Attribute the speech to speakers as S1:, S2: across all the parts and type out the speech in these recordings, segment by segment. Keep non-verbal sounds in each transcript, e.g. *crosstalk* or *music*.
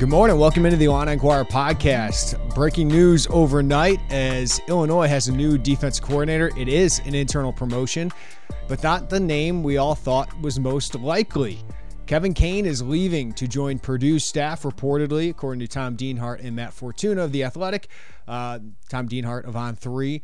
S1: Good morning. Welcome into the Illini Inquirer podcast. Breaking news overnight as Illinois has a new defense coordinator. It is an internal promotion, but not the name we all thought was most likely. Kevin Kane is leaving to join Purdue staff, reportedly, according to Tom Dienhart and Matt Fortuna of The Athletic. Uh, Tom Dienhart of On3.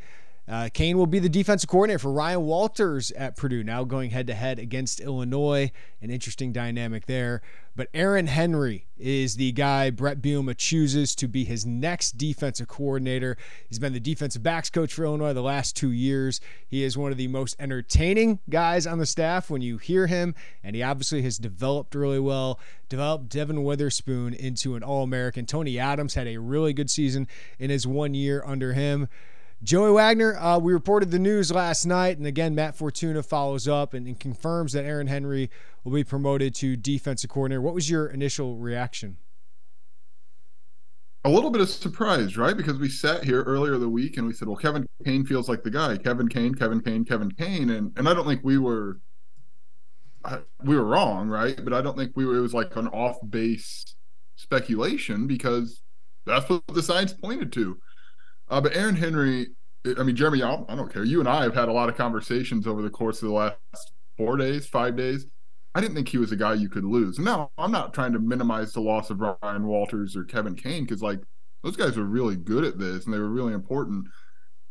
S1: Uh, Kane will be the defensive coordinator for Ryan Walters at Purdue, now going head to head against Illinois. An interesting dynamic there. But Aaron Henry is the guy Bret Bielema chooses to be his next defensive coordinator. He's been the defensive backs coach for Illinois the last two years. He is one of the most entertaining guys on the staff when you hear him, and he obviously has developed really well. Developed Devon Witherspoon into an All American. Tony Adams had a really good season in his one year under him. Joey Wagner, uh, we reported the news last night, and again, Matt Fortuna follows up and, and, confirms that Aaron Henry will be promoted to defensive coordinator. What was your initial reaction?
S2: A little bit of surprise, right? Because we sat here earlier the week and we said, "Well, Kevin Kane feels like the guy. Kevin Kane, Kevin Kane, Kevin Kane," and and I don't think we were we were wrong, right? But I don't think we were. It was like an off base speculation because that's what the science pointed to. Uh, but Aaron Henry, I mean, Jeremy, I don't care. You and I have had a lot of conversations over the course of the last four days, five days. I didn't think he was a guy you could lose. Now, I'm not trying to minimize the loss of Ryan Walters or Kevin Kane because, like, those guys were really good at this and they were really important.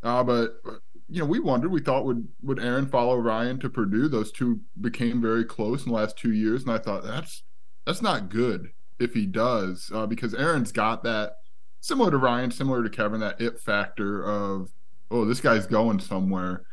S2: Uh, but you know, we wondered. We thought would would Aaron follow Ryan to Purdue? Those two became very close in the last two years, and I thought that's that's not good if he does uh, because Aaron's got that similar to Ryan, similar to Kevin, that it factor of, oh, this guy's going somewhere.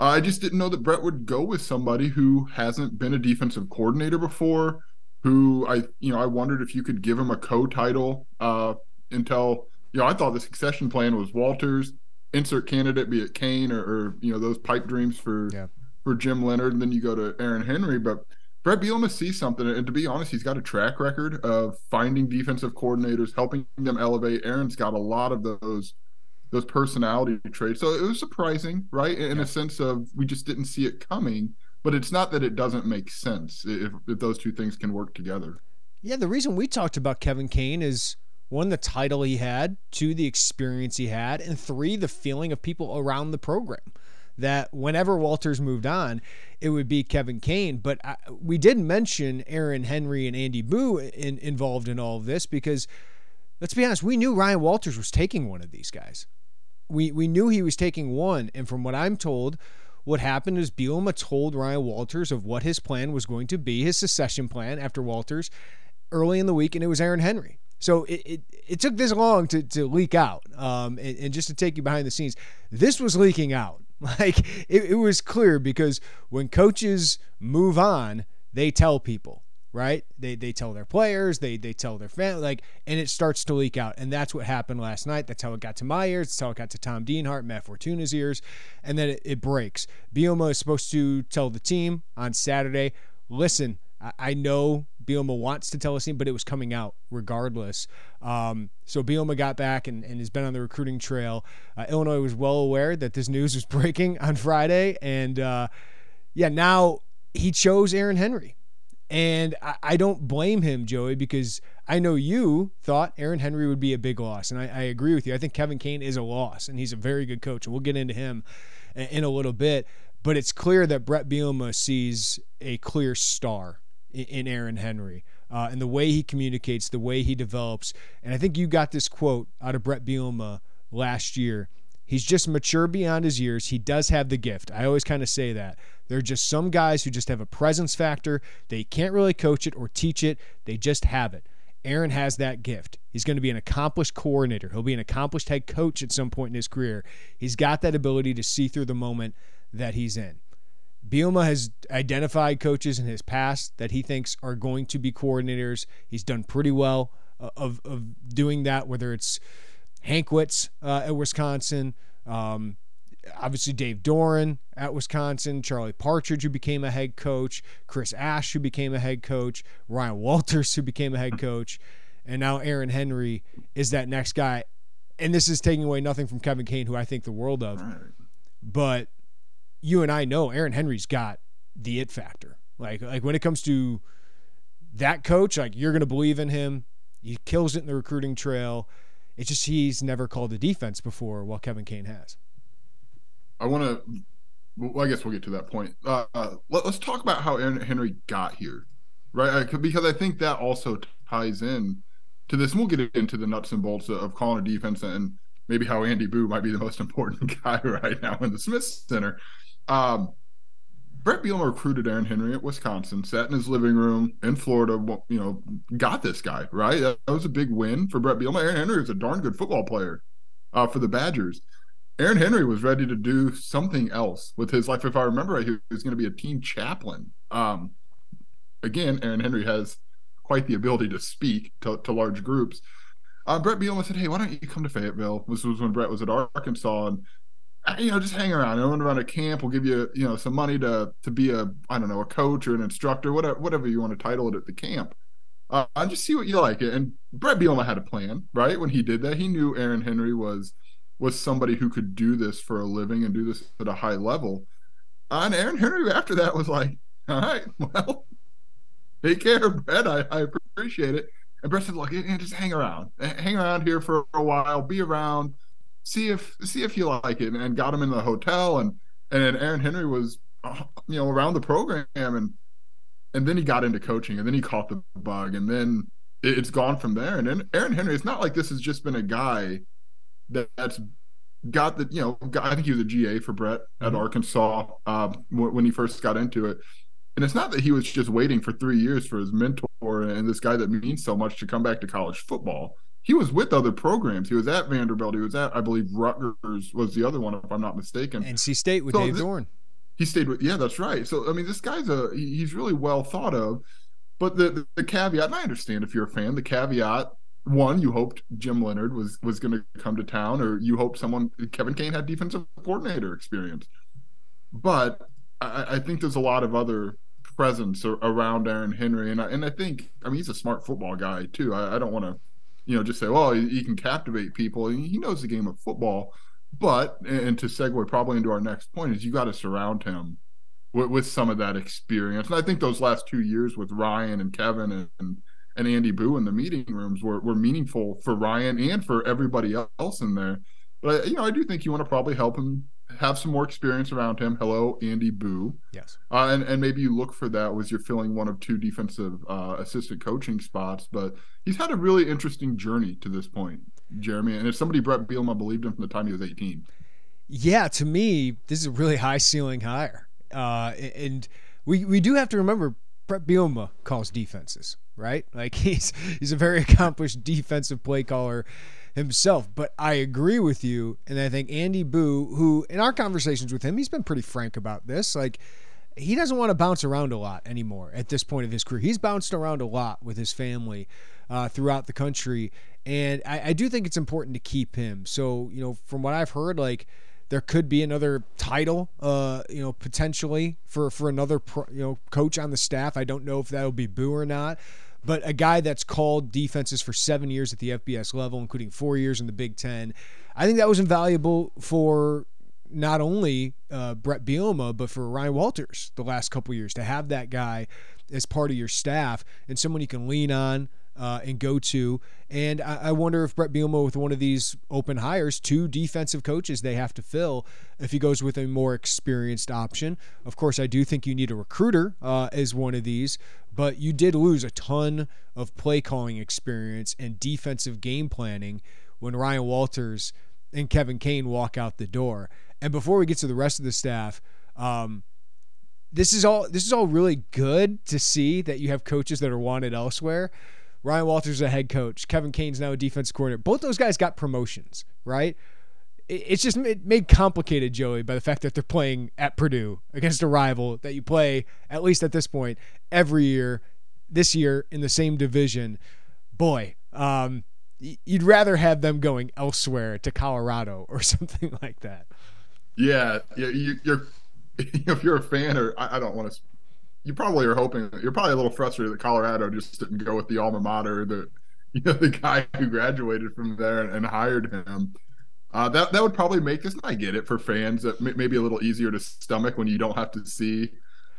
S2: Uh, I just didn't know that Brett would go with somebody who hasn't been a defensive coordinator before, who I, you know, I wondered if you could give him a co-title uh, until, you know, I thought the succession plan was Walters, insert candidate, be it Kane or, or you know, those pipe dreams for yeah. for Jim Leonhard, and then you go to Aaron Henry, but Bret Bielema sees something, and to be honest, he's got a track record of finding defensive coordinators, helping them elevate. Aaron's got a lot of those those personality traits, so it was surprising, right? In yeah. a sense of we just didn't see it coming, but it's not that it doesn't make sense if, if those two things can work together.
S1: Yeah, the reason we talked about Kevin Kane is one, the title he had, two, the experience he had, and three, the feeling of people around the program that whenever Walters moved on, it would be Kevin Kane. But I, we did mention Aaron Henry and Andy Buh in, involved in all of this because let's be honest, we knew Ryan Walters was taking one of these guys. We we knew he was taking one, and from what I'm told, what happened is Bielema told Ryan Walters of what his plan was going to be, his secession plan after Walters, early in the week, and it was Aaron Henry. So it, it, it took this long to, to leak out. Um, and, and just to take you behind the scenes, this was leaking out. *laughs* Like it, it was clear because when coaches move on, they tell people, right? They they tell their players, they they tell their family, like, and it starts to leak out. And that's what happened last night. That's how it got to my ears. That's how it got to Tom Dienhart, Matt Fortuna's ears, and then it, it breaks. Bielema is supposed to tell the team on Saturday, listen, I, I know Bielema wants to tell us, but it was coming out regardless. Um, so Bielema got back and, and, has been on the recruiting trail. Uh, Illinois was well aware that this news was *laughs* breaking on Friday, and uh, yeah, now he chose Aaron Henry, and I, I, don't blame him, Joey, because I know you thought Aaron Henry would be a big loss, and I, I agree with you. I think Kevin Kane is a loss, and he's a very good coach, and we'll get into him in, in a little bit. But it's clear that Bret Bielema sees a clear star in Aaron Henry. Uh, and the way he communicates, the way he develops. And I think you got this quote out of Bret Bielema last year. He's just mature beyond his years. He does have the gift. I always kind of say that. There are just some guys who just have a presence factor. They can't really coach it or teach it, they just have it. Aaron has that gift. He's going to be an accomplished coordinator. He'll be an accomplished head coach at some point in his career. He's got that ability to see through the moment that he's in. Bielema has identified coaches in his past that he thinks are going to be coordinators. He's done pretty well uh, of, of doing that, whether it's Hankwitz uh, at Wisconsin, um, obviously Dave Doeren at Wisconsin, Charlie Partridge, who became a head coach, Chris Ash, who became a head coach, Ryan Walters, who became a head coach, and now Aaron Henry is that next guy. And this is taking away nothing from Kevin Kane, who I think the world of. But you and I know Aaron Henry's got the it factor. Like like when it comes to that coach, like you're gonna believe in him. He kills it in the recruiting trail. It's just he's never called a defense before, while Kevin Kane has.
S2: I want to. Well, I guess we'll get to that point. Uh, let, us talk about how Aaron Henry got here, right? Because I think that also ties in to this. And we'll get into the nuts and bolts of calling a defense and maybe how Andy Buh might be the most *laughs* important guy *laughs* right now in the Smith Center. Um, Bret Bielema recruited Aaron Henry at Wisconsin, sat in his living room in Florida, you know, got this guy, right? That was a big win for Bret Bielema. Aaron Henry is a darn good football player uh, for the Badgers. Aaron Henry was ready to do something else with his life. If I remember right, he was going to be a team chaplain. Um, again, Aaron Henry has quite the ability to speak to, to large groups. Uh, Bret Bielema said, "Hey, why don't you come to Fayetteville?" This was when Brett was at Arkansas, and you know, just hang around. To run a camp. We'll give you, you know, some money to to be a, I don't know, a coach or an instructor, whatever, whatever you want to title it at the camp. Uh, and just see what you like. And Bret Bielema had a plan, right? When he did that, he knew Aaron Henry was was somebody who could do this for a living and do this at a high level. Uh, and Aaron Henry after that was like, all right, *laughs* well, take care, Brett. I, I appreciate it. And Brett said, look, just hang around, hang around here for a while, be around see if see if you like it, and got him in the hotel, and and Aaron Henry was uh, you know around the program, and and then he got into coaching, and then he caught the bug, and then it's gone from there. And then Aaron Henry, it's not like this has just been a guy that, that's got the you know I think he was a GA for Brett at mm-hmm. Arkansas uh, when he first got into it. And it's not that he was just waiting for three years for his mentor and this guy that means so much to come back to college football he was with other programs. He was at Vanderbilt. He was at, I believe, Rutgers was the other one, if I'm not mistaken.
S1: NC State with so Dave Doeren.
S2: He stayed with, yeah, that's right. So I mean, this guy's a he's really well thought of. But the, the, the caveat, and I understand if you're a fan, the caveat one, you hoped Jim Leonhard was was going to come to town, or you hoped someone Kevin Kane had defensive coordinator experience. But I, I think there's a lot of other presence around Aaron Henry, and I, and I think I mean he's a smart football guy too. I, I don't want to you know, just say, well, he, he can captivate people. He knows the game of football. But, and to segue probably into our next point, is you got to surround him with, with, some of that experience. And I think those last two years with Ryan and Kevin and, and Andy Buh in the meeting rooms were, were meaningful for Ryan and for everybody else in there. But, I, you know, I do think you want to probably help him have some more experience around him. Hello, Andy Buh.
S1: Yes.
S2: Uh, and, and maybe you look for that was you're filling one of two defensive uh, assistant coaching spots. But he's had a really interesting journey to this point, Jeremy. And it's somebody Bret Bielema believed in from the time he was 18.
S1: Yeah, to me, this is a really high ceiling hire. Uh, and we, we do have to remember Bret Bielema calls defenses, right? Like *laughs* he's he's a very accomplished defensive play caller himself. But I agree with you, and I think Andy Buh, who in our conversations with him, he's been pretty frank about this. Like he doesn't want to bounce around a lot anymore at this point of his career. He's bounced around a lot with his family uh, throughout the country, and I, I do think it's important to keep him. So you know, from what I've heard, like there could be another title, uh, you know, potentially for for another pro, you know coach on the staff. I don't know if that'll be Buh or not, but a guy that's called defenses for seven years at the FBS level, including four years in the Big Ten. I think that was invaluable for not only uh, Bret Bielema, but for Ryan Walters the last couple years to have that guy as part of your staff and someone you can lean on uh, and go to. And I, I, wonder if Bret Bielema, with one of these open hires, two defensive coaches they have to fill, if he goes with a more experienced option. Of course, I do think you need a recruiter uh, as one of these, but you did lose a ton of play calling experience and defensive game planning when Ryan Walters and Kevin Kane walk out the door. And before we get to the rest of the staff, um, this is all this is all really good to see that you have coaches that are wanted elsewhere. Ryan Walters is a head coach. Kevin Kane's now a defense coordinator. Both those guys got promotions, right? It's just made complicated, Joey, by the fact that they're playing at Purdue against a rival that you play, at least at this point, every year. This year in the same division. Boy, um, you'd rather have them going elsewhere to Colorado *laughs* or something like that.
S2: Yeah, yeah, you, are *laughs* if you're a fan, or I don't want to you probably are hoping you're probably a little frustrated that Colorado just didn't go with the alma mater the *laughs* you know the guy who graduated from there and, and hired him. Uh, that that would probably make this. I get it for fans that may, maybe a little easier to stomach when you don't have to see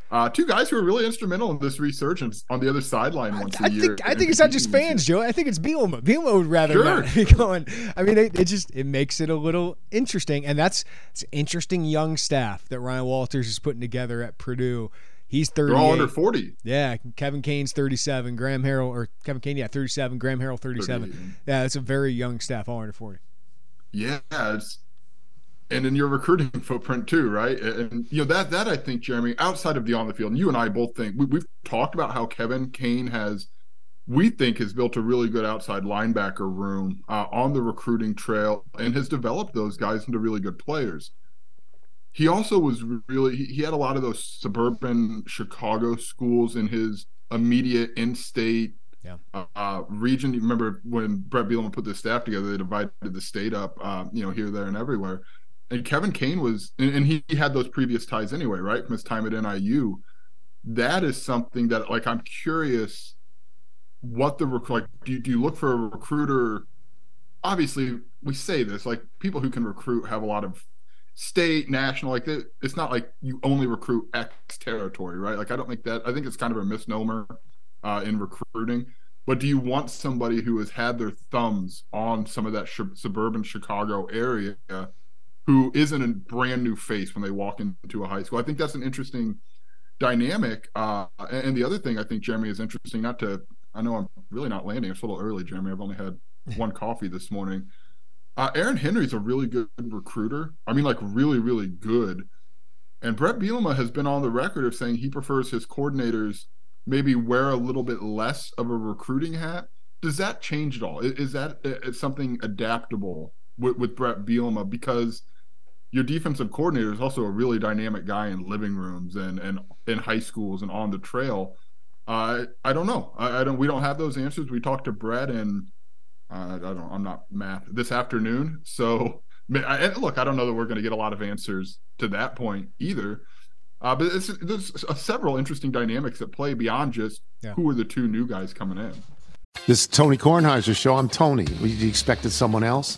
S2: uh, two guys who are really instrumental in this resurgence on the other sideline once
S1: I,
S2: a year.
S1: Think, I think it's not just fans, Joe. I think it's Bielema. Bielema would rather sure. not *laughs* be going. I mean, it, it, just it makes it a little interesting, and that's it's interesting young staff that Ryan Walters is putting together at Purdue. He's 30.
S2: They're all under 40.
S1: Yeah. Kevin Kane's 37. Graham Harrell, or Kevin Kane, yeah, 37. Graham Harrell, 37. 30. Yeah, it's a very young staff, all under 40.
S2: Yeah. It's, and in your recruiting *laughs* footprint too, right? And, you know, that, that I think, Jeremy, outside of the on the field, and you and I both think we, we've talked about how Kevin Kane has, we think, has built a really good outside linebacker room uh, on the recruiting trail and has developed those guys into really good players he also was really he had a lot of those suburban Chicago schools in his immediate in-state
S1: yeah.
S2: uh, region. You remember when Bret Bielema put the staff together, they divided the state up, uh, you know, here, there, and everywhere. And Kevin Kane was, and, and he had those previous ties anyway, right, from his time at NIU. That is something that, like, I'm curious what the like. Do you, do you look for a recruiter? Obviously, we say this like people who can recruit have a lot of state, national. Like it's not like you only recruit X territory, right? Like I don't think that. I think it's kind of a misnomer uh, in recruiting. But do you want somebody who has had their thumbs on some of that sh- suburban Chicago area, who isn't a brand new face when they walk into a high school? I think that's an interesting dynamic. Uh, and the other thing I think Jeremy is interesting. Not to, I know I'm really not landing. It's a little early, Jeremy. I've only had *laughs* one coffee this morning. Uh, Aaron Henry's a really good recruiter. I mean, like really, really good. And Bret Bielema has been on the record of saying he prefers his coordinators maybe wear a little bit less of a recruiting hat. Does that change at all? Is that uh, something adaptable with, with Bret Bielema? Because your defensive coordinator is also a really dynamic guy in living rooms and and in high schools and on the trail. Uh, I don't know. I, I, don't. We don't have those answers. We talked to Brett, and uh, I don't. I'm not math this afternoon. So *laughs* I, look, I don't know that we're going to get a lot of answers to that point either. Uh, but there's several interesting dynamics at play beyond just yeah. who are the two new guys coming in.
S3: This is Tony Kornheiser show. I'm Tony. You expected someone else?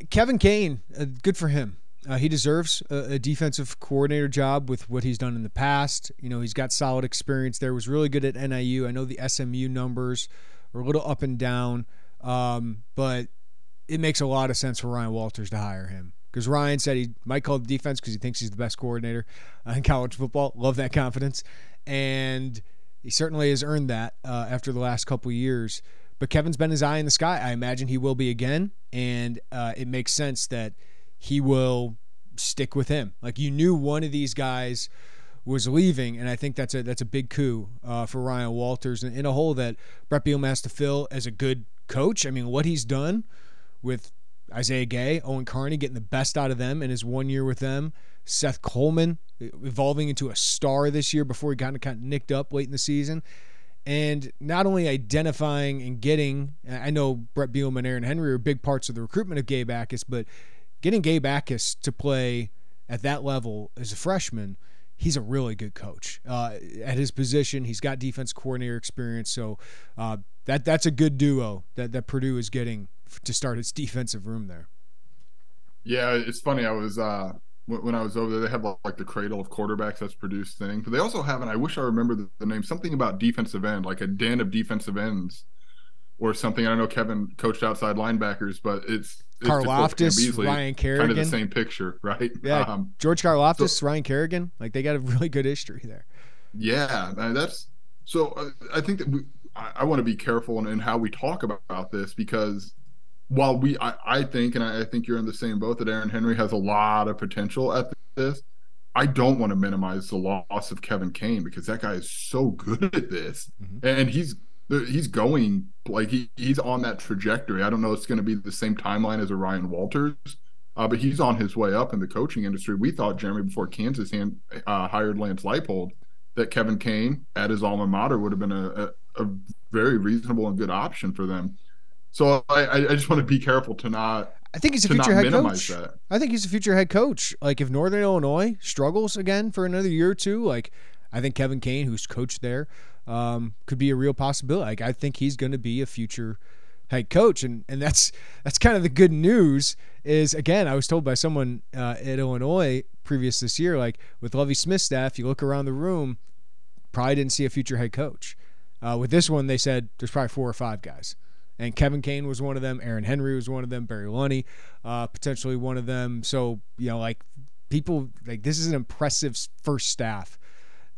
S1: Uh, Kevin Kane, uh, good for him. Uh, he deserves a, a, defensive coordinator job with what he's done in the past. You know, he's got solid experience there. Was really good at NIU. I know the SMU numbers are a little up and down, um, but it makes a lot of sense for Ryan Walters to hire him because Ryan said he might call the defense because he thinks he's the best coordinator in college football. Love that confidence, and he certainly has earned that uh, after the last couple years. But Kevin's been his eye in the sky. I imagine he will be again, and uh, it makes sense that he will stick with him. Like you knew one of these guys was leaving, and I think that's a that's a big coup uh, for Ryan Walters in, in a hole that Bret Bielema has to fill as a good coach. I mean, what he's done with Isaiah Gay, Owen Carney getting the best out of them in his one year with them, Seth Coleman evolving into a star this year before he kind of nicked up late in the season and not only identifying and getting, I know Bret Bielema and Aaron Henry are big parts of the recruitment of Gabe Jacas, but getting Gabe Jacas to play at that level as a freshman, he's a really good coach uh, at his position. He's got defense coordinator experience, so uh, that that's a good duo that that Purdue is getting to start its *laughs* defensive room there.
S2: Yeah, it's funny. I was uh, when, when I was over there. They have like the cradle of quarterbacks that's produced thing, but they also have, and I wish I remember the, the name, something about defensive end, like a den of defensive ends or something. I don't know. Kevin coached outside linebackers, but it's, it's
S1: Karlaftis, Ryan Kerrigan,
S2: kind of the same picture, *laughs* right?
S1: Yeah, um, George Karlaftis, so, Ryan Kerrigan, like they got a really good history there.
S2: Yeah, that's so. Uh, I think that we, I, I want to be careful in, in, how we talk about, about this because while we, I, I think, and I, I, think you're in the same boat that Aaron Henry has a lot of potential at this. I don't want to minimize the loss of Kevin Kane because that guy is so good at this, mm-hmm. and he's he's going like he, he's on that trajectory. I don't know it's going to be the same timeline as Ryan Walters, uh, but he's on his way up in the coaching industry. We thought Jeremy before Kansas hand, uh, hired Lance Leipold that Kevin Kane at his alma mater would have been a, a, a very reasonable and good option for them. So I, I just want to be careful to not.
S1: I think he's a future head coach. That. I think he's a future head coach. Like if Northern Illinois struggles again for another year or two, like I think Kevin Kane, who's coached there, um, could be a real possibility. Like I think he's going to be a future head coach, and and that's that's kind of the good news. Is again, I was told by someone uh, at Illinois previous this year, like with Lovie Smith's staff, you look around the room, probably didn't see a future head coach. Uh, with this one, they said there's probably four or five guys. And Kevin Kane was one of them. Aaron Henry was one of them. Barry Lunney, uh, potentially one of them. So, you know, like people, like this is an impressive first staff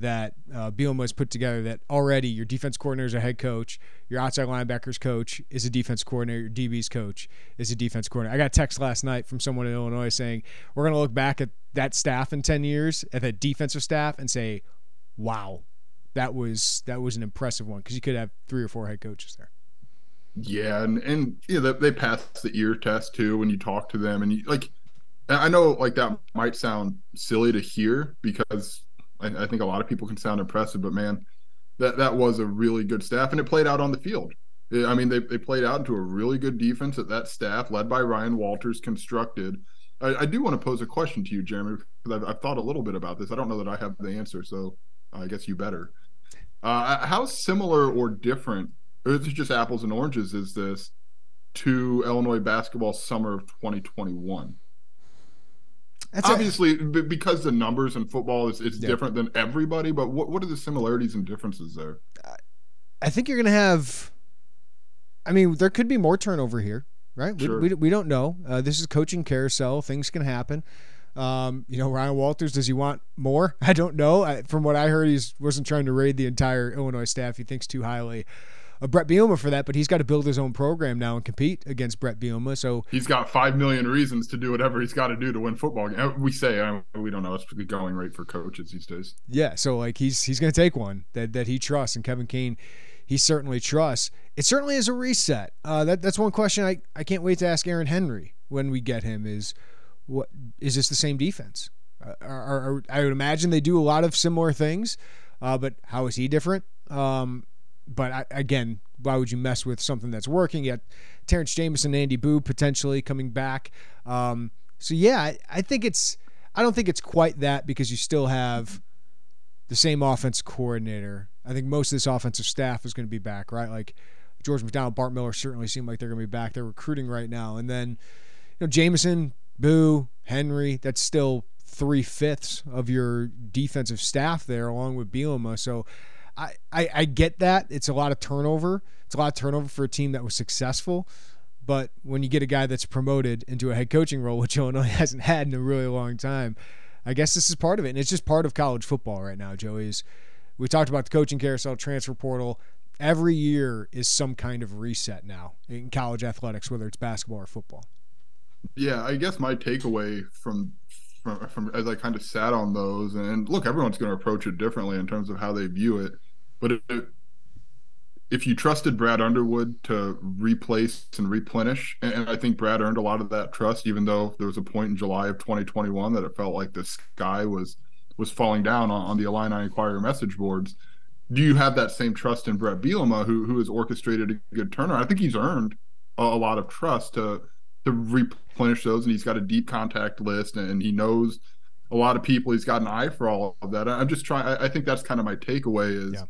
S1: that uh, Bielema has put together. That already your defense coordinator is a head coach, your outside linebackers coach is a defense coordinator, your DB's coach is a defense coordinator. I got a text last night from someone in Illinois saying we're going to look back at that staff in ten years, at that defensive staff, and say, "Wow, that was that was an impressive one," because you could have three or four head coaches there.
S2: Yeah, and and yeah, they, they pass the ear test too when you talk to them, and you like. I know like that might sound silly to hear because I, I, think a lot of people can sound impressive, but man, that that was a really good staff, and it played out on the field. I mean, they, they played out into a really good defense that that staff, led by Ryan Walters, constructed. I, I do want to pose a question to you, Jeremy, because I've, I've, thought a little bit about this. I don't know that I have the answer, so I guess you better. Uh, how similar or different, or is it just apples and oranges, is this to Illinois basketball summer of 2021? That's Obviously, a, because the numbers in football is it's yeah. different than everybody, but what what are the similarities and differences there?
S1: I think you're going to have. I mean, there could be more turnover here, right? Sure. We, we, we don't know. Uh, this is coaching carousel. Things can happen. Um, you know, Ryan Walters, does he want more? *laughs* I don't know. I, from what I heard, he wasn't trying to raid the entire Illinois staff. He thinks too highly a Bret Bielema for that, but he's got to build his own program now and compete against Bret Bielema. So
S2: he's got five million reasons to do whatever he's got to do to win football. Uh, we say uh, we don't know. It's the going rate for coaches these days.
S1: Yeah, so like he's he's going to take one that that he trusts, and Kevin Kane, he certainly trusts. It certainly is a reset. Uh, that that's one question I I can't wait to ask Aaron Henry when we get him. Is what is this the same defense? Uh, are, are, I would imagine they do a lot of similar things, uh, but how is he different? Um, but I, again, why would you mess with something that's working? Yet Terrence Jamison, Andy Buh potentially coming back. Um, so yeah, I, I, think it's. I don't think it's quite that because you still have the same offense coordinator. I think most of this offensive staff is going to be back, right? Like George McDonald, Bart Miller certainly seem like they're going to be back. They're recruiting right now, and then you know Jamison, Buh, Henry. That's still three fifths of your defensive staff there, along with Bielema. So I, I, I get that. It's a lot of turnover. It's a lot of turnover for a team that was successful. But when you get a guy that's promoted into a head coaching role, *laughs* which Illinois hasn't had in a really long time, I guess this is part of it. And it's just part of college football right now, Joey. Is we talked about the coaching carousel, transfer portal. Every year is some kind of reset now in college athletics, whether it's basketball or football.
S2: Yeah, I guess my takeaway from from, from as I kind of sat on those, and look, everyone's going to approach it differently in terms of how they view it. But if you trusted Brad Underwood to replace and replenish, and I think Brad earned a lot of that trust, even though there was a point in July of 2021 that it felt like the sky was was falling down on, on the Illini Inquirer message boards. Do you have that same trust in Bret Bielema, who who has orchestrated a good turnaround? I think he's earned a, a lot of trust to to replenish those, and he's got a deep contact list, and he knows a lot of people. He's got an eye for all of that. I'm just trying. I think that's kind of my takeaway is. Yeah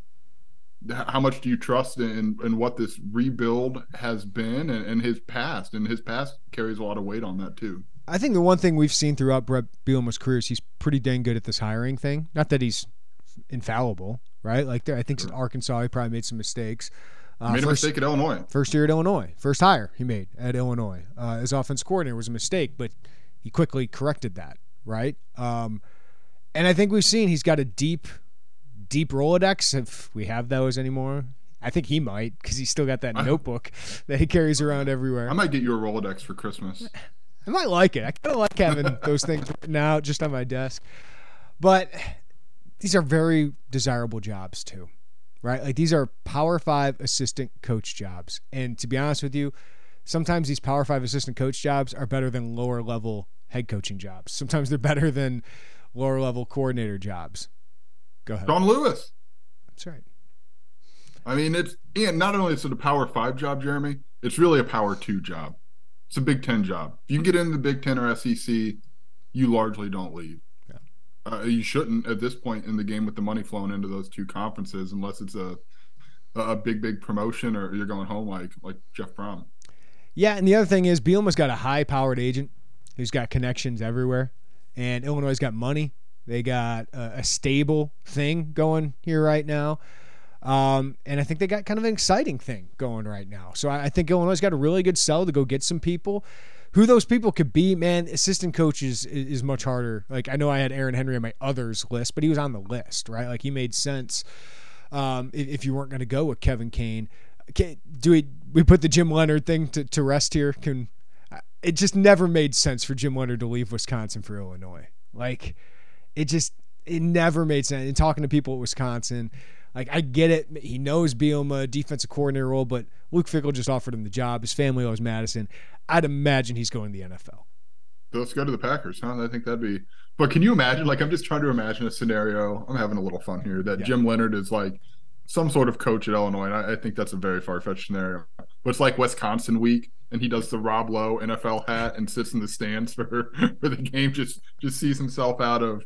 S2: how much do you trust in, in what this rebuild has been and, and his past? And his past carries a lot of weight on that too.
S1: I think the one thing we've seen throughout Bret Bielema's career is he's pretty dang good at this hiring thing. Not that he's infallible, right? Like there, I think in Arkansas he probably made some mistakes.
S2: Uh, made a first, mistake at Illinois.
S1: First year at Illinois, first hire he made at Illinois. Uh, his offense coordinator was a mistake, but he quickly corrected that, right? Um, and I think we've seen he's got a deep, deep Rolodex. If we have those anymore, I think he might because he's still got that I, notebook *laughs* that he carries around everywhere.
S2: I might get you a Rolodex for Christmas.
S1: I might like it. I kind of like having *laughs* those things written out just on my desk. But these are very desirable jobs too, right? Like these are Power Five assistant coach jobs. And to be honest with you, sometimes these Power Five assistant coach jobs are better than lower level head coaching jobs. Sometimes they're better than lower level coordinator jobs. Go ahead.
S2: Sean Lewis.
S1: That's right.
S2: I mean, it's and not only is it a Power Five job, Jeremy, it's really a Power Two job. It's a Big Ten job. If you can get into the Big Ten or SEC, you largely don't leave. Yeah. Uh, you shouldn't at this point in the game with the money flowing into those two conferences, unless it's a a big big promotion or you're going home like like Jeff Brohm.
S1: Yeah, and the other thing is Bielema's got a high powered agent who's got connections everywhere, and Illinois' got money. They got a, a stable thing going here right now. Um, and I think they got kind of an exciting thing going right now. So I, I think Illinois got a really good sell to go get some people. Who those people could be, man, assistant coaches is, is much harder. Like I know I had Aaron Henry on my others list, but he was on the list, right? Like he made sense um, if, if, you weren't going to go with Kevin Kane. do we we put the Jim Leonhard thing to, to rest here? Can it just never made sense for Jim Leonhard to leave Wisconsin for Illinois? Like it just it never made sense. And talking to people at Wisconsin, like I get it. He knows Bielema, defensive coordinator role, but Luke Fickell just offered him the job. His family owes Madison. I'd imagine he's going to the NFL.
S2: let's go to the Packers, huh? I think that'd be. But can you imagine? Like, I'm just trying to imagine a scenario. I'm having a little fun here. That yeah. Jim Leonhard is like some sort of coach at Illinois. And I, I think that's a very far fetched scenario. But it's like Wisconsin week, and he does the Rob Lowe NFL hat and sits in the stands for *laughs* for the game. Just just sees himself out of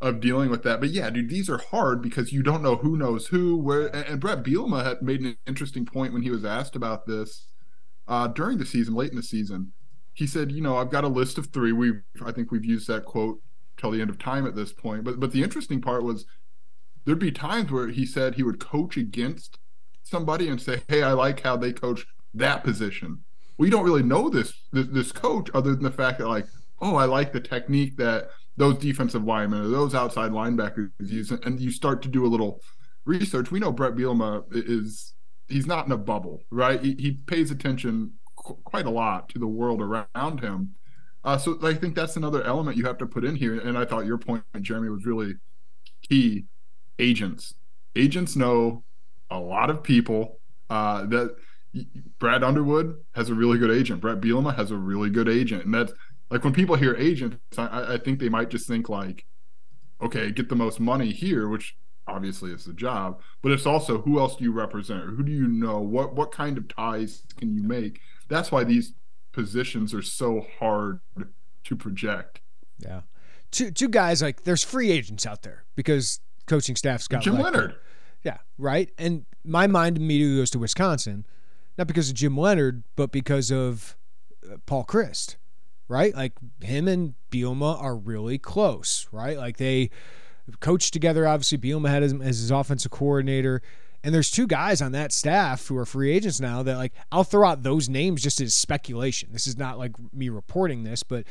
S2: of dealing with that. But yeah, dude, these are hard because you don't know who knows who. Where and Bret Bielema had made an interesting point when he was asked about this uh, during the season, late in the season. He said, "You know, I've got a list of three. We, I think we've used that quote till the end of time at this point. But but the interesting part was there'd be times where he said he would coach against somebody and say, "Hey, I like how they coach that position." We don't really know this, this this coach other than the fact that like, oh, I like the technique that those defensive linemen or those outside linebackers use, and you start to do a little research. We know Bret Bielema is he's not in a bubble, right? He, he pays attention qu- quite a lot to the world around him. Uh, so I think that's another element you have to put in here. And I thought your point, Jeremy, was really key. Agents, agents know a lot of people. Uh, that Brad Underwood has a really good agent. Bret Bielema has a really good agent, and that's like when people hear agents, I, I think they might just think like, okay, get the most money here, which obviously is the job, but it's also who else do you represent? Who do you know? What what kind of ties can you make? That's why these positions are so hard to project.
S1: Yeah. Two two guys like there's free agents out there because coaching staff's got
S2: Jim Leonhard.
S1: Yeah, right. And my mind immediately goes to Wisconsin, not because of Jim Leonhard, but because of uh, Paul Chryst right? Like him and Bielema are really close, right? Like they coached together. Obviously, Bielema had his, as his offensive coordinator. And there's two guys on that staff who are free agents now that like I'll throw out those names just as speculation. This is not like me reporting this, but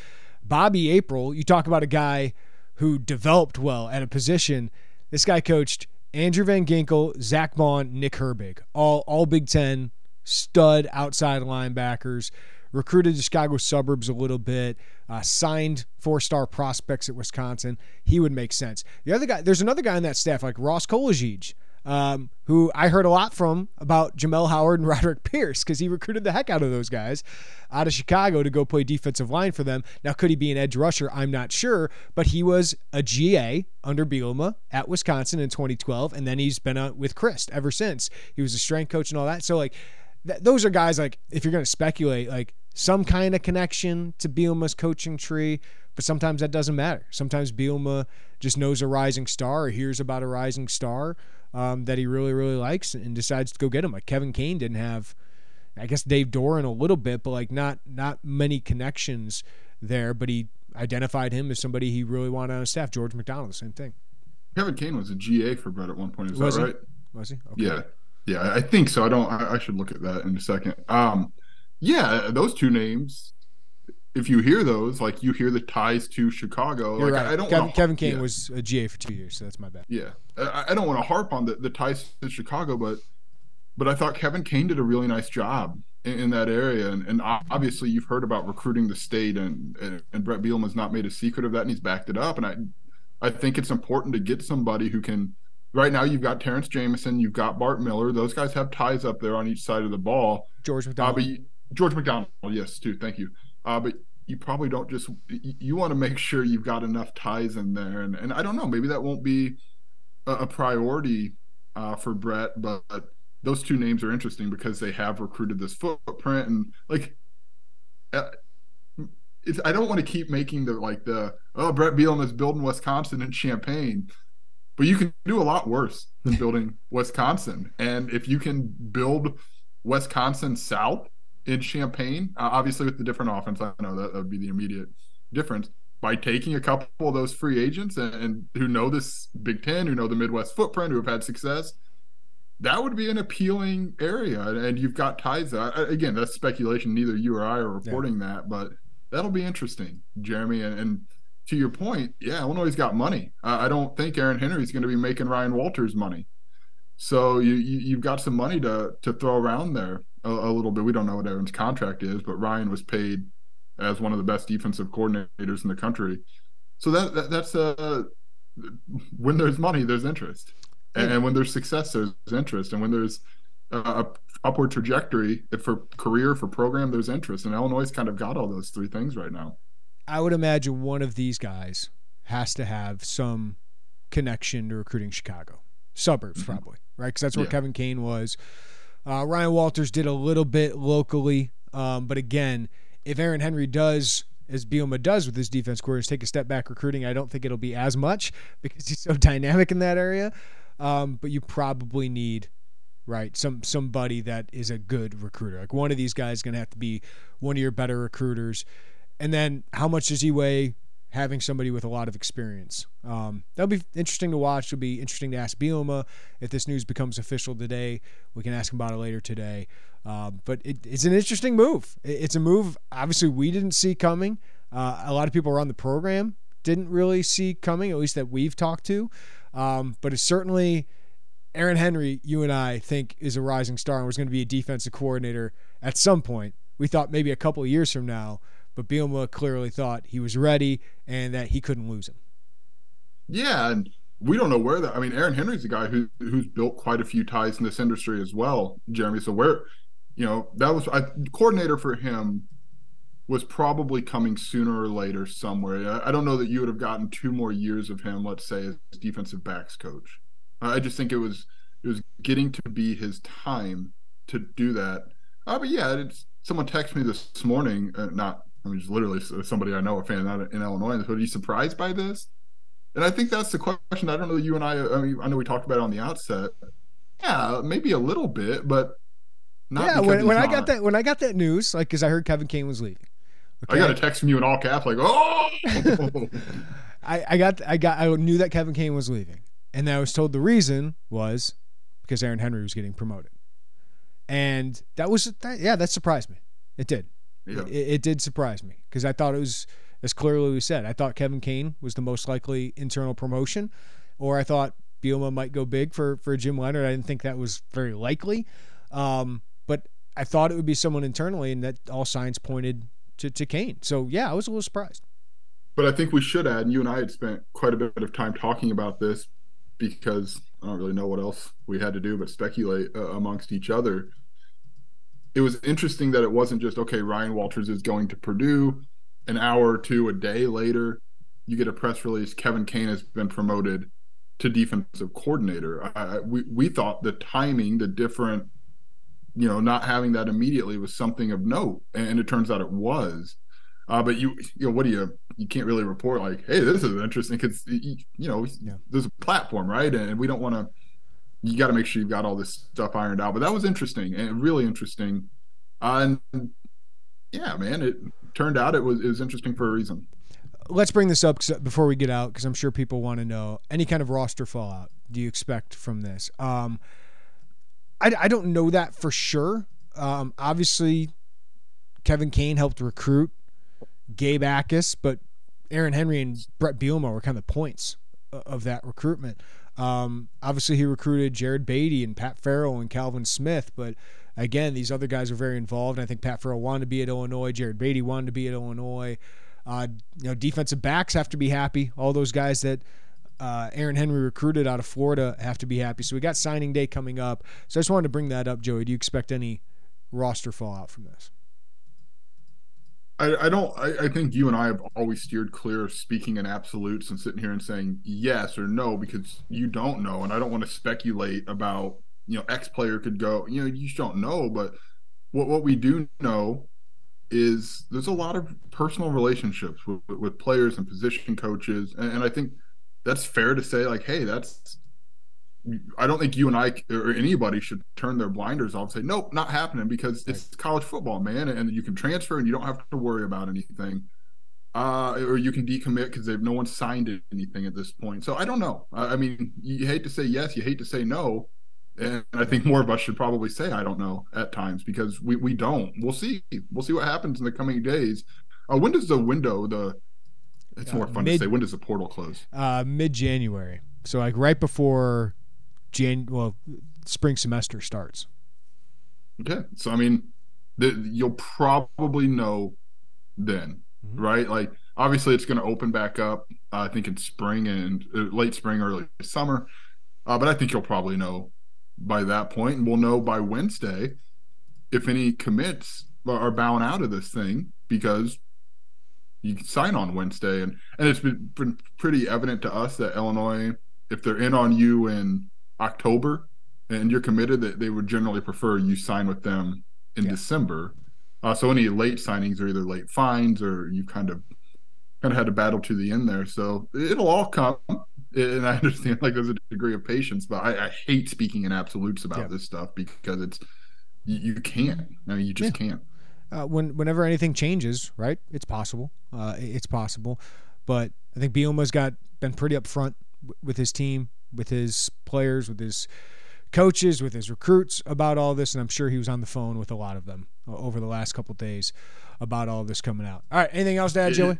S1: Bobby April, you talk about a guy who developed well at a position. This guy coached Andrew Van Ginkel, Zack Baun, Nick Herbig, all all Big Ten stud outside linebackers recruited Chicago suburbs a little bit, uh, signed four star prospects at Wisconsin. He would make sense. The other guy, there's another guy on that staff like Ross Kolodziej. Um, who I heard a lot from about Jamel Howard and *laughs* Roderick Pierce because he recruited the heck out of those guys out of Chicago to go play defensive line for them. Now, could he be an edge rusher? I'm not sure, but he was a GA under Bielema at Wisconsin in 2012, and then he's been uh, with Chryst ever since. He was a strength coach and all that. So, like, th- those are guys like if you're going to speculate, like some kind of connection to Bielema's coaching tree, but sometimes that doesn't matter. Sometimes Bielema just knows a rising star or hears about a rising star um, that he really, really likes and decides to go get him. Like Kevin Kane didn't have, I guess Dave Doeren a little bit, but like not not many connections there, but he identified him as somebody he really wanted on his staff. George McDonald, the same thing.
S2: Kevin Kane was a GA for Brett at one point. Is
S1: Was
S2: that
S1: he?
S2: right?
S1: Was he? Okay.
S2: Yeah, yeah, I think so. I don't. I, I should look at that in a second. Um, yeah, those two names. If you hear those, like you hear the ties to Chicago,
S1: You're
S2: like
S1: right.
S2: I don't.
S1: Kevin, Kevin Kane
S2: yeah.
S1: was a GA for two years, so that's my bad.
S2: Yeah, I, I don't want to harp on the, the ties to Chicago, but but I thought Kevin Kane did a really nice job in, in that area, and, and obviously you've heard about recruiting the state, and, and and Bret Bielema's not made a secret of that, and he's backed it up, and I I think it's important to get somebody who can. Right now, you've got Terrence Jamison, you've got Bart Miller. Those guys have ties up there on each side of the ball.
S1: George
S2: Uh,
S1: McDonald.
S2: but you, George McDonald, yes, too. Thank you. Uh, but you probably don't just you, you want to make sure you've got enough ties in there, and and I don't know, maybe that won't be a, a priority uh, for Brett, but, those two names are interesting because they have recruited this footprint and like. Uh, it's, I don't want to keep making the like the oh Bret Bielema is building Wisconsin and Champaign, but you can do a lot worse than building *laughs* Wisconsin. And if you can build Wisconsin South in Champaign, uh, obviously with the different offense, I know that, that would be the immediate difference by taking a couple of those free agents and, and who know this Big Ten, who know the Midwest footprint, who have had success. That would be an appealing area, and you've got ties. Again, that's speculation. Neither you or I are reporting that, but that'll be interesting, Jeremy. And, and to your point, yeah, Illinois got money. Uh, I don't think Aaron Henry's going to be making Ryan Walters money. So you, you have got some money to to throw around there a, a, little bit. We don't know what Aaron's contract is, but Ryan was paid as one of the best defensive coordinators in the country. So that, that that's uh when there's money, there's interest, and, and when there's success, there's interest, and when there's a upward trajectory for career for program, there's interest, and Illinois kind of got all those three things right now.
S1: I would imagine one of these guys has to have some connection to recruiting Chicago suburbs, mm-hmm. probably right because that's where yeah. Kevin Kane was. Uh, Ryan Walters did a little bit locally, um, but again, if Aaron Henry does as Bielema does with his defense coordinators, take a step back recruiting, I don't think it'll be as much *laughs* because he's so dynamic in that area. Um, but you probably need right some somebody that is a good recruiter. Like one of these guys is going to have to be one of your better recruiters. And then how much does he weigh? Having somebody with a lot of experience. Um, that'll be interesting to watch. It'll be interesting to ask Bielema if this news becomes official today. We can ask him about it later today. Um, but it, it's an interesting move. It's a move obviously we didn't see coming. Uh, a lot of people around the program didn't really see coming, at least that we've talked to. Um, but it's certainly Aaron Henry, you and I think is a rising star and was going to be a defensive coordinator at some point. We thought maybe a couple of years from now, but Bielema clearly thought he was ready and that he couldn't lose him.
S2: Yeah, and we don't know where that. I mean, Aaron Henry's a guy who who's built quite a few ties in this industry as well, Jeremy. So where, you know, that was I, coordinator for him was probably coming sooner or later somewhere. I, I, don't know that you would have gotten two more years of him, let's say, as defensive backs coach. I just think it was it was getting to be his time to do that. Uh, but yeah, someone texted me this morning, uh, not I mean, just literally somebody I know, a fan out in Illinois. Are you surprised by this? And I think that's the question. I don't know. You and I. I mean, I know we talked about it on the outset. Yeah, maybe a little bit, but not.
S1: Yeah, when, when I got that when I got that news, like because I heard Kevin Kane was leaving.
S2: Okay? I got a text from you in all caps, like, "Oh." *laughs*
S1: I, I got I got I knew that Kevin Kane was leaving, and I was told the reason was because Aaron Henry was getting promoted, and that was that, yeah that surprised me. It did.
S2: Yeah.
S1: It, it did surprise me because I thought it was as clearly we said. I thought Kevin Kane was the most likely internal promotion, or I thought Bielema might go big for for Jim Leonhard. I didn't think that was very likely, um, but I thought it would be someone internally, and that all signs pointed to, to Kane. So yeah, I was a little surprised.
S2: But I think we should add, and you and I had spent quite a bit of time talking about this because I don't really know what else we had to do but speculate uh, amongst each other. It was interesting that it wasn't just okay. Ryan Walters is going to Purdue. An hour or two a day later, you get a press release. Kevin Kane has been promoted to defensive coordinator. I, we we thought the timing, the different, you know, not having that immediately was something of note, and it turns out it was. Uh, but you, you know, what do you? You can't really report like, "Hey, this is interesting," because you, know, yeah. there's a platform, right? And we don't want to. You got to make sure you've got all this stuff ironed out. But that was interesting and really interesting. Uh, and yeah, man, it turned out it was it was interesting for a reason.
S1: Let's bring this up before we get out because I'm sure people want to know any kind of roster fallout. Do you expect from this? Um, I, I don't know that for sure. Um, obviously, Kevin Kane helped recruit Gabe Jacas, but Aaron Henry and Bret Bielema were kind of the points of that recruitment. Um, obviously, he recruited Jared Beatty and Pat Farrell and Calvin Smith, but again, these other guys were very involved. I think Pat Farrell wanted to be at Illinois. Jared Beatty wanted to be at Illinois. Uh, you know, defensive backs have to be happy. All those guys that uh, Aaron Henry recruited out of Florida have to be happy. So we got signing day coming up. So I just wanted to bring that up, Joey. Do you expect any roster fallout from this?
S2: I, I don't. I, I, think you and I have always steered clear of speaking in absolutes and sitting here and saying yes or no because you don't know, and I don't want to speculate about you know X player could go. You know, you don't know. But what what we do know is there's a lot of personal relationships with, with players and position coaches, and, and I think that's fair to say. Like, hey, that's I don't think you and I or anybody should turn their blinders off and say, nope, not happening because it's college football, man. And you can transfer and you don't have to worry about anything. Uh, or you can decommit because no one signed anything at this point. So I don't know. I mean, you hate to say yes, you hate to say no. And I think more of us should probably say, I don't know at times because we, we don't. We'll see. We'll see what happens in the coming days. Uh, when does the window, the, it's more fun mid, to say, when does the portal close?
S1: Uh, Mid January. So like right before Jan well spring semester starts.
S2: Okay, so I mean, the, you'll probably know then, mm-hmm. right? Like obviously it's going to open back up. Uh, I think in spring and uh, late spring, early summer. Uh, but I think you'll probably know by that point, and we'll know by Wednesday if any commits are bowing out of this thing because you sign on Wednesday, and and it's been, been pretty evident to us that Illinois, if they're in on you and October and you're committed, that they would generally prefer you sign with them in yeah. December. Uh, so any late signings are either late fines or you kind of kind of had to battle to the end there. So it'll all come. And I *laughs* understand like there's a degree of patience, but I, I hate speaking in absolutes about yeah. this stuff because it's you, you can't. I mean, you just yeah. can't.
S1: Uh, when whenever anything changes, right? It's possible. Uh, it's possible, but I think Bielema's got been pretty upfront w- with his team with his players, with his coaches, with his recruits about all this, and I'm sure he was on the phone with a lot of them over the last couple days about all this coming out. All right, anything else to add, Joey?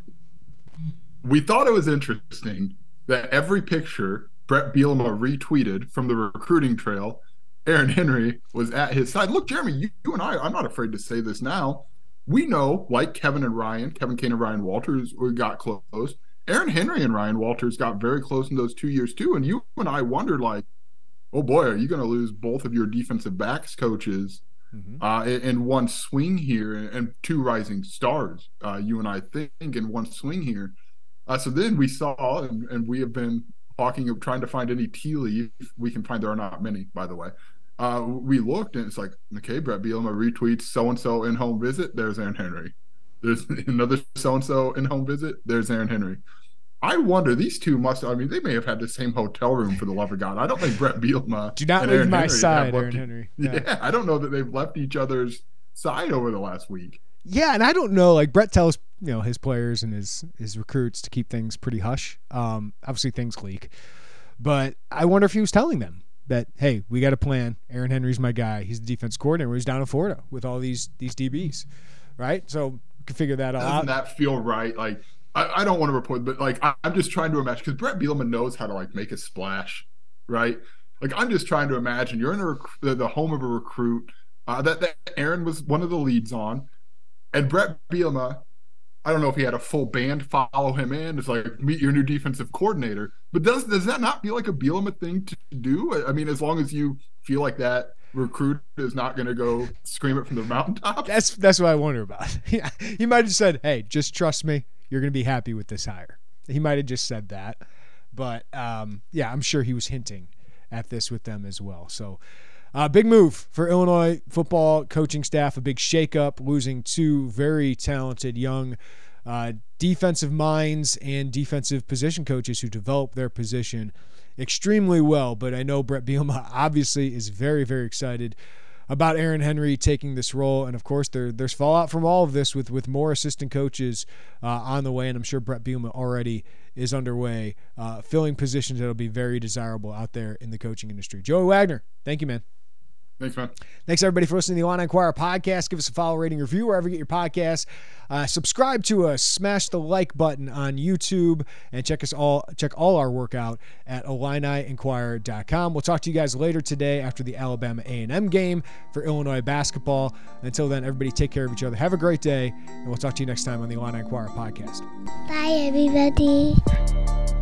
S2: We thought it was interesting that every picture Bret Bielema retweeted from the recruiting trail, Aaron Henry was at his side. Look, Jeremy, you, you and I, I'm not afraid to say this now. We know, like Kevin and Ryan, Kevin Kane and Ryan Walters, we got close. Aaron Henry and Ryan Walters got very close in those two years too. And you and I wondered, like, oh boy, are you going to lose both of your defensive backs coaches mm-hmm. uh, in, in, one swing here, and, and two rising stars? Uh, you and I think in one swing here. Uh, so then we saw, and, and, we have been talking of trying to find any tea leaf we can find. There are not many, by the way. Uh, we looked and it's like, okay, Bret Bielema retweets so and so in home visit. There's Aaron Henry. There's *laughs* another so and so in home visit. There's Aaron Henry. I wonder these two must. I mean, they may have had the same hotel room for the love of God. I don't think Bret Bielema.
S1: Do not leave Aaron my Henry side, Aaron Henry. *laughs*
S2: Yeah. yeah, I don't know that they've left each other's side over the last week.
S1: Yeah, and I don't know. Like Bret tells you know his players and his his recruits to keep things pretty hush. Um, obviously things leak, but I wonder if he was telling them that hey, we got a plan. Aaron Henry's my guy. He's the defense coordinator. He's down in Florida with all these these DBs, right? So figure that out.
S2: Doesn't that feel right? Like I, I, don't want to report, but like I, am just trying to imagine because Bret Bielema knows how to like make a splash, right? Like I'm just trying to imagine you're in rec- the, the, home of a recruit uh, that, that Aaron was one of the leads on, and Bret Bielema. I don't know if he had a full band follow him in. It's like meet your new defensive coordinator. But does does that not feel like a Bielema thing to do? I mean, as long as you feel like that recruit is not going to go scream it from the mountaintop.
S1: That's that's what I wonder about. *laughs* he might have said, "Hey, just trust me. You're going to be happy with this hire." He might have just said that, but um, yeah, I'm sure he was hinting at this with them as well. So. Uh, big move for Illinois football coaching staff. A big shakeup, losing two very talented young uh, defensive minds and defensive position coaches who developed their position extremely well. But I know Bret Bielema *laughs* obviously is very, very excited about Aaron Henry taking this role. And of course, there, there's fallout from all of this with with more assistant coaches uh, on the way, and I'm sure Bret Bielema already is underway, uh, filling positions that'll be very desirable out there in the coaching industry. Joey Wagner, thank you, man.
S2: Thanks, man.
S1: Thanks, everybody, for listening to the Illini Inquirer podcast. Give us a follow, rating, review wherever you get your podcasts. Uh, subscribe to us. Smash the like button on YouTube, and check us all check all our work out at IlliniInquirer.com. We'll talk to you guys later today after the Alabama A&M game for Illinois basketball. Until then, everybody take care of each other. Have a great day, and we'll talk to you next time on the Illini Inquirer podcast.
S4: Bye, everybody.